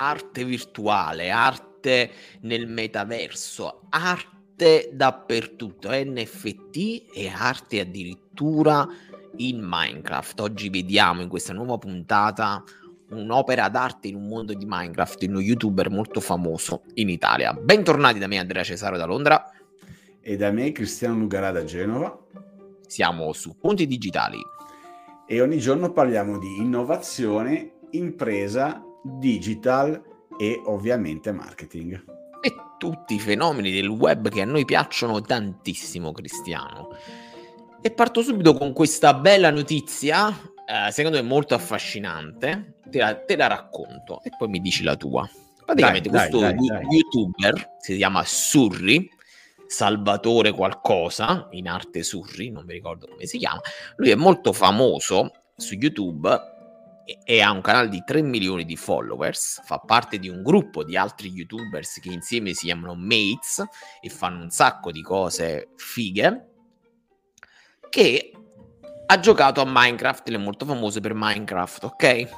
arte virtuale, arte nel metaverso, arte dappertutto, NFT e arte addirittura in Minecraft. Oggi vediamo in questa nuova puntata un'opera d'arte in un mondo di Minecraft, in uno youtuber molto famoso in Italia. Bentornati da me Andrea Cesaro da Londra. E da me Cristiano Lugarà da Genova. Siamo su Punti Digitali. E ogni giorno parliamo di innovazione, impresa, digital e ovviamente marketing. E tutti i fenomeni del web che a noi piacciono tantissimo, Cristiano. E parto subito con questa bella notizia, eh, secondo me molto affascinante. Te la, te la, racconto e poi mi dici la tua. Praticamente dai, questo dai, dai, youtuber si chiama Surri, Salvatore qualcosa, in arte Surri, non mi ricordo come si chiama. Lui è molto famoso su YouTube e ha un canale di 3 milioni di followers, fa parte di un gruppo di altri youtubers che insieme si chiamano Mates e fanno un sacco di cose fighe che ha giocato a Minecraft, è molto famoso per Minecraft, ok?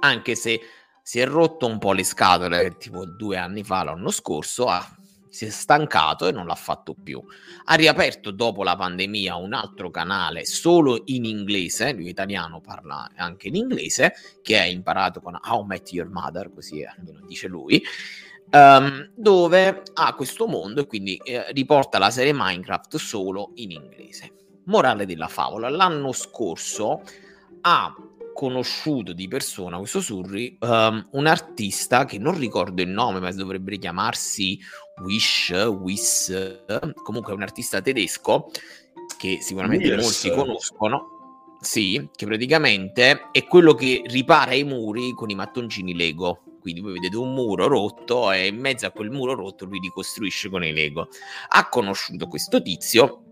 Anche se si è rotto un po' le scatole, tipo due anni fa, l'anno scorso, ha, si è stancato e non l'ha fatto più. Ha riaperto dopo la pandemia un altro canale solo in inglese, lui italiano parla anche in inglese, che ha imparato con How Met Your Mother, così almeno dice lui, um, dove ha questo mondo e quindi eh, riporta la serie Minecraft solo in inglese. Morale della favola, l'anno scorso ha conosciuto di persona questo Surri um, un artista che non ricordo il nome ma dovrebbe chiamarsi Wish, Wiss comunque è un artista tedesco che sicuramente yes. molti conoscono. Sì, che praticamente è quello che ripara i muri con i mattoncini Lego. Quindi voi vedete un muro rotto e in mezzo a quel muro rotto lui ricostruisce con i Lego. Ha conosciuto questo tizio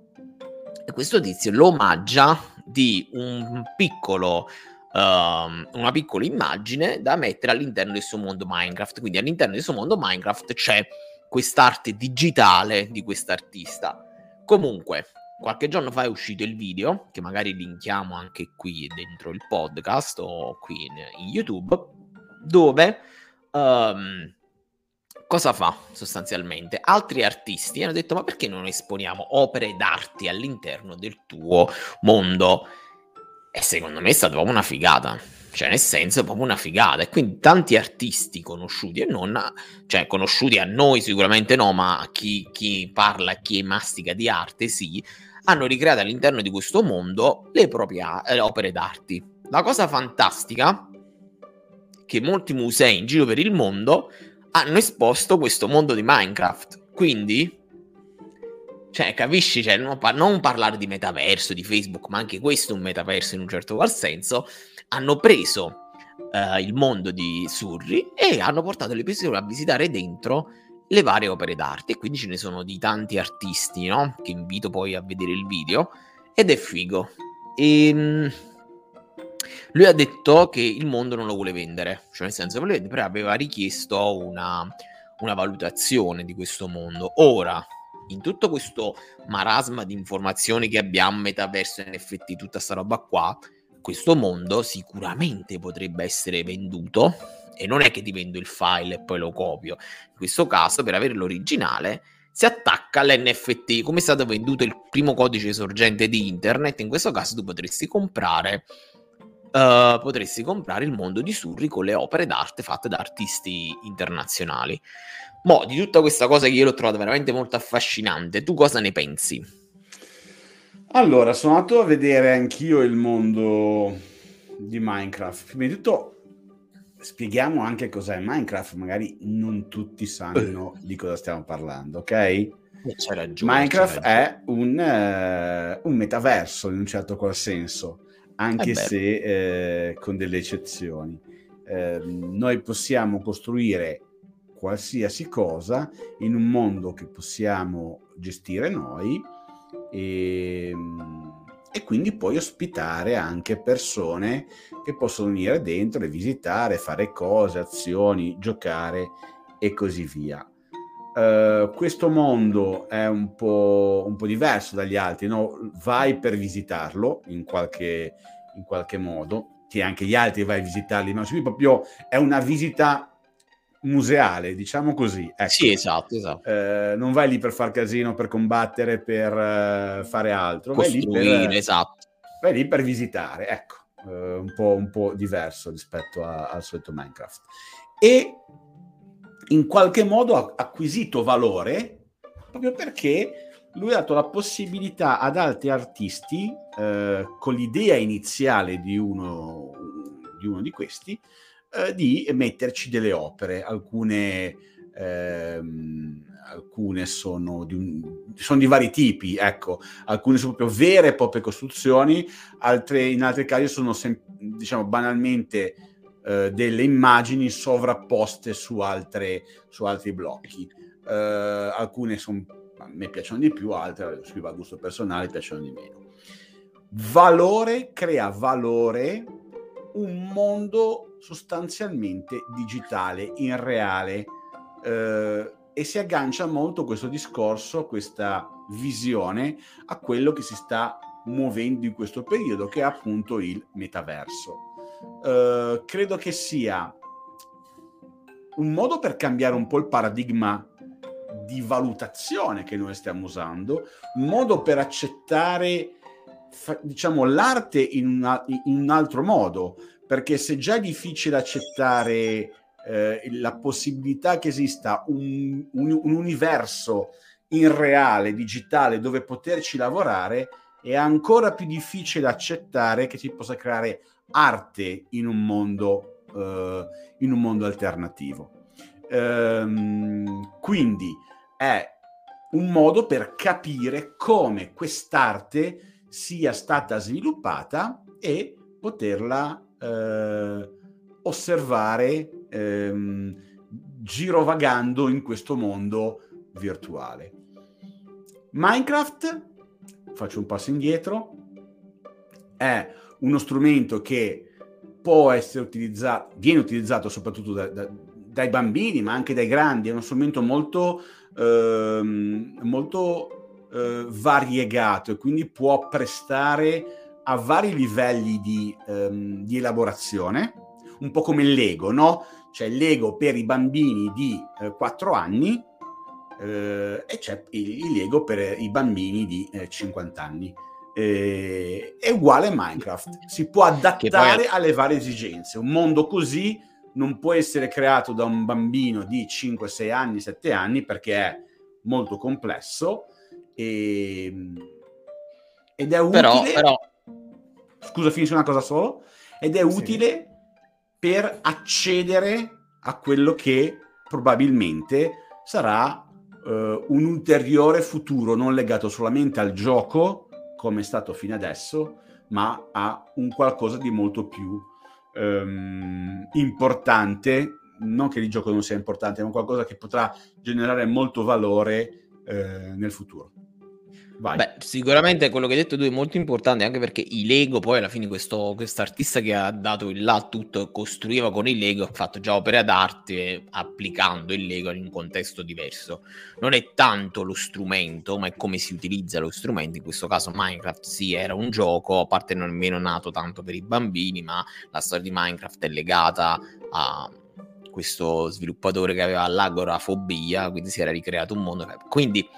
e questo tizio lo omaggia di un piccolo uh, una piccola immagine da mettere all'interno del suo mondo Minecraft. Quindi all'interno del suo mondo Minecraft c'è quest'arte digitale di quest'artista. Comunque, qualche giorno fa è uscito il video, che magari linkiamo anche qui dentro il podcast o qui in, in YouTube, dove um, cosa fa sostanzialmente? Altri artisti hanno detto: Ma perché non esponiamo opere d'arte all'interno del tuo mondo? E secondo me è stata proprio una figata. Cioè, nel senso, è proprio una figata. E quindi tanti artisti conosciuti e non, cioè, conosciuti a noi sicuramente no, ma a chi, chi parla, chi mastica di arte, sì, hanno ricreato all'interno di questo mondo le proprie le opere d'arte. La cosa fantastica che molti musei in giro per il mondo hanno esposto questo mondo di Minecraft. Quindi, cioè, capisci? Cioè, non, non, parlare di metaverso, di Facebook, ma anche questo è un metaverso in un certo qual senso. Hanno preso uh, il mondo di Surri e hanno portato le persone a visitare dentro le varie opere d'arte. E quindi ce ne sono di tanti artisti, no? Che invito poi a vedere il video. Ed è figo. E ehm, lui ha detto che il mondo non lo vuole vendere, cioè nel senso, però aveva richiesto una, una valutazione di questo mondo. Ora, in tutto questo marasma di informazioni che abbiamo, metaverso, NFT, tutta questa roba qua, questo mondo sicuramente potrebbe essere venduto e non è che ti vendo il file e poi lo copio. In questo caso, per avere l'originale, si attacca all'NFT, come è stato venduto il primo codice sorgente di internet, in questo caso tu potresti comprare uh, potresti comprare il mondo di Surri con le opere d'arte fatte da artisti internazionali. Mo, di tutta questa cosa che io l'ho trovata veramente molto affascinante, tu cosa ne pensi? Allora, sono andato a vedere anch'io il mondo di Minecraft. Prima di tutto spieghiamo anche cos'è Minecraft, magari non tutti sanno di cosa stiamo parlando, ok? Eh, ragione, Minecraft è un, uh, un, metaverso in un certo qual senso anche eh se eh, con delle eccezioni. Eh, noi possiamo costruire qualsiasi cosa in un mondo che possiamo gestire noi e, e quindi poi ospitare anche persone che possono venire dentro e visitare, fare cose, azioni, giocare e così via. Uh, questo mondo è un po', un po', diverso dagli altri, no? vai per visitarlo in qualche, in qualche modo, che anche gli altri vai a visitarli, ma proprio è una visita museale, diciamo così. Ecco. Sì, esatto, esatto. Eh, non vai lì per far casino, per combattere, per uh, fare altro. Costruire, vai lì per, esatto. Vai lì per visitare, ecco, uh, un, po', un, po', diverso rispetto a, al solito Minecraft. E in qualche modo ha acquisito valore proprio perché lui ha dato la possibilità ad altri artisti, eh, con l'idea iniziale di uno di, uno di questi, eh, di metterci delle opere. Alcune, ehm, alcune sono, di un, sono, di vari tipi, ecco, alcune sono proprio vere e proprie costruzioni, altre, in altri casi sono, sem- diciamo, banalmente eh, delle immagini sovrapposte su, altre, su altri blocchi. Uh, alcune sono a me piacciono di più, altre scrivo a gusto personale piacciono di meno. Valore crea valore un mondo sostanzialmente digitale, in reale, eh, e si aggancia molto questo discorso, questa visione a quello che si sta muovendo in questo periodo, che è appunto il metaverso. Eh, credo che sia un modo per cambiare un po' il paradigma di valutazione che noi stiamo usando, un modo per accettare diciamo l'arte in, una, in un altro modo, perché se già è difficile accettare eh, la possibilità che esista un, un, un, universo in reale, digitale, dove poterci lavorare, è ancora più difficile accettare che si possa creare arte in un mondo, eh, in un mondo alternativo. Ehm, quindi è un modo per capire come quest'arte sia stata sviluppata e poterla eh, osservare ehm, girovagando in questo mondo virtuale. Minecraft, faccio un passo indietro, è uno strumento che può essere utilizzato, viene utilizzato soprattutto da, da, dai bambini, ma anche dai grandi, è uno strumento molto, ehm, molto eh, variegato e quindi può prestare a vari livelli di, ehm, di elaborazione, un po' come il Lego, no? C'è il Lego per i bambini di eh, 4 anni eh, e c'è il, il, Lego per i bambini di 50 eh, anni. Eh, è uguale a Minecraft, si può adattare poi... alle varie esigenze. Un mondo così non può essere creato da un bambino di 5, 6 anni, 7 anni perché è molto complesso e... ed è utile... Però, però... Scusa, finisce una cosa solo. Ed è utile sì. per accedere a quello che probabilmente sarà uh, un ulteriore futuro non legato solamente al gioco, come è stato fino adesso, ma a un qualcosa di molto più ehm, importante, non che il gioco non sia importante, ma qualcosa che potrà generare molto valore eh, nel futuro. Vai. Beh, sicuramente quello che hai detto tu è molto importante anche perché i Lego, poi alla fine questo artista che ha dato il là tutto, costruiva con i Lego, ha fatto già opere d'arte applicando il Lego in un contesto diverso. Non è tanto lo strumento, ma è come si utilizza lo strumento. In questo caso Minecraft sì, era un gioco, a parte non è nemmeno nato tanto per i bambini, ma la storia di Minecraft è legata a questo sviluppatore che aveva l'agorafobia, quindi si era ricreato un mondo. Quindi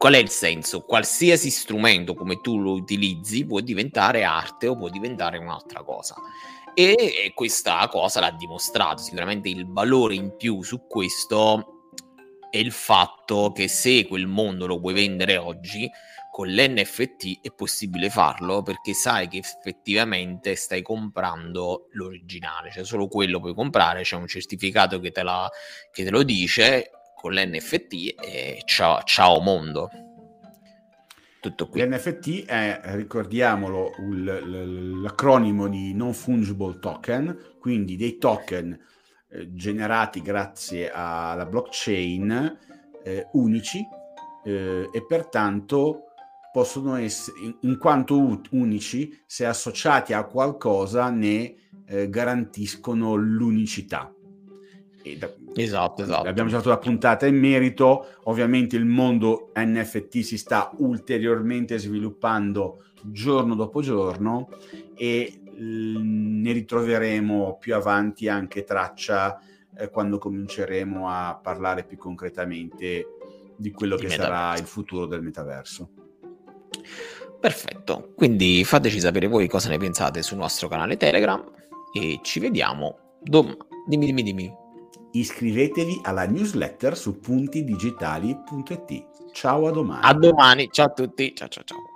qual è il senso? Qualsiasi strumento come tu lo utilizzi può diventare arte o può diventare un'altra cosa. E questa cosa l'ha dimostrato. Sicuramente il valore in più su questo è il fatto che se quel mondo lo puoi vendere oggi, con l'NFT è possibile farlo perché sai che effettivamente stai comprando l'originale, cioè solo quello puoi comprare, c'è un certificato che te, la, che te lo dice con l'NFT e ciao, ciao mondo. Tutto qui. L'NFT è, ricordiamolo, l'acronimo di Non Fungible Token, quindi dei token eh, generati grazie alla blockchain eh, unici eh, e pertanto possono essere, in, in quanto unici, se associati a qualcosa ne eh, garantiscono l'unicità. Da, esatto, esatto. Abbiamo già fatto la puntata in merito. Ovviamente il mondo NFT si sta ulteriormente sviluppando giorno dopo giorno e ne ritroveremo più avanti anche traccia eh, quando cominceremo a parlare più concretamente di quello di che metaverso. sarà il futuro del metaverso. Perfetto, quindi fateci sapere voi cosa ne pensate sul nostro canale Telegram e ci vediamo domani. Dimmi, dimmi, dimmi. Iscrivetevi alla newsletter su puntidigitali.it. Ciao a domani. A domani, ciao a tutti, ciao ciao ciao.